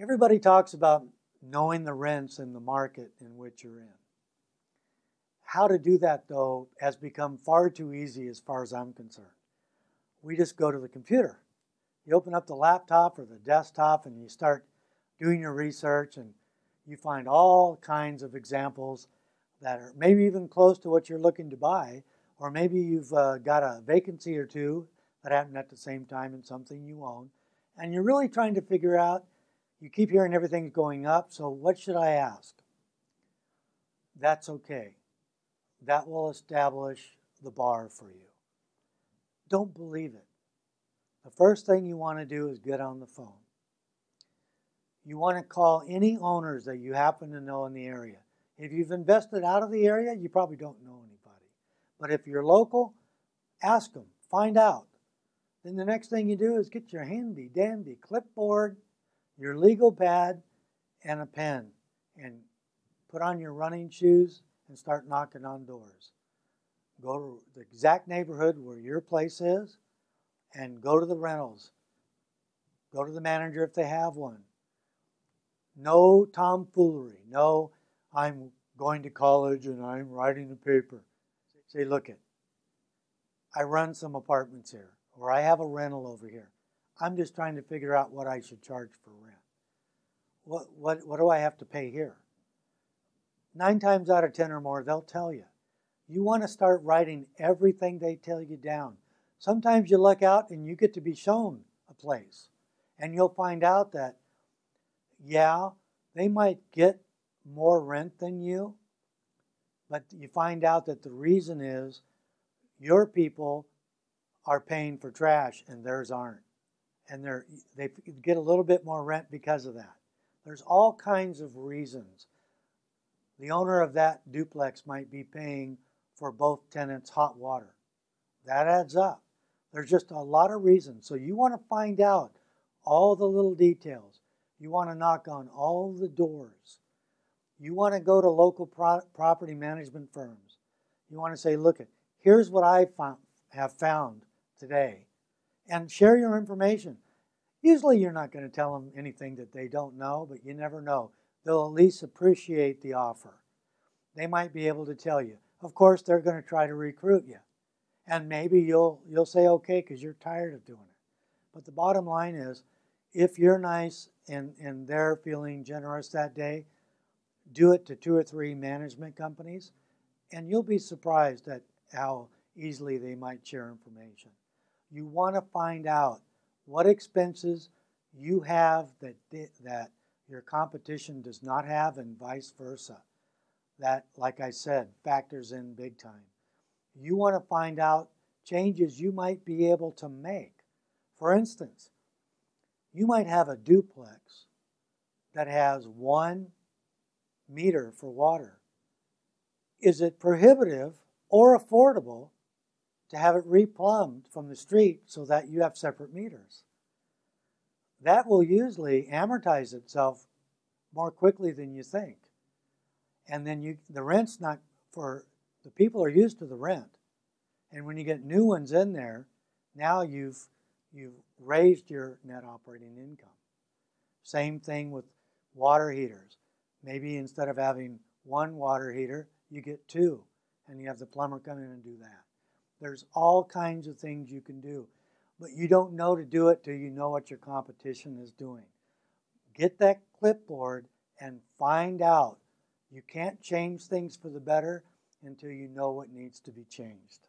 Everybody talks about knowing the rents in the market in which you're in. How to do that, though, has become far too easy as far as I'm concerned. We just go to the computer. You open up the laptop or the desktop and you start doing your research, and you find all kinds of examples that are maybe even close to what you're looking to buy, or maybe you've uh, got a vacancy or two that happened at the same time in something you own, and you're really trying to figure out. You keep hearing everything's going up, so what should I ask? That's okay. That will establish the bar for you. Don't believe it. The first thing you want to do is get on the phone. You want to call any owners that you happen to know in the area. If you've invested out of the area, you probably don't know anybody. But if you're local, ask them, find out. Then the next thing you do is get your handy dandy clipboard, your legal pad, and a pen, and put on your running shoes and start knocking on doors. Go to the exact neighborhood where your place is and go to the rentals. Go to the manager if they have one. No tomfoolery. No, I'm going to college and I'm writing a paper. Say, look it. I run some apartments here, or I have a rental over here. I'm just trying to figure out what I should charge for rent. What, what, what do I have to pay here? Nine times out of ten or more, they'll tell you. You want to start writing everything they tell you down. Sometimes you luck out and you get to be shown a place, and you'll find out that, yeah, they might get more rent than you, but you find out that the reason is your people are paying for trash and theirs aren't. And they get a little bit more rent because of that. There's all kinds of reasons. The owner of that duplex might be paying for both tenants hot water. That adds up. There's just a lot of reasons. So you want to find out all the little details. You want to knock on all the doors. You want to go to local pro- property management firms. You want to say, look, here's what I found, have found today. And share your information. Usually you're not going to tell them anything that they don't know, but you never know. They'll at least appreciate the offer. They might be able to tell you. Of course, they're going to try to recruit you. And maybe you'll you'll say okay because you're tired of doing it. But the bottom line is if you're nice and, and they're feeling generous that day, do it to two or three management companies, and you'll be surprised at how easily they might share information. You want to find out what expenses you have that that your competition does not have, and vice versa. That, like I said, factors in big time. You want to find out changes you might be able to make. For instance, you might have a duplex that has one meter for water. Is it prohibitive or affordable to have it replumbed from the street so that you have separate meters? That will usually amortize itself more quickly than you think. And then you the rent's not for the people are used to the rent. And when you get new ones in there, now you've you've raised your net operating income. Same thing with water heaters. Maybe instead of having one water heater, you get two, and you have the plumber come in and do that. There's all kinds of things you can do, but you don't know to do it till you know what your competition is doing. Get that clipboard and find out. You can't change things for the better until you know what needs to be changed.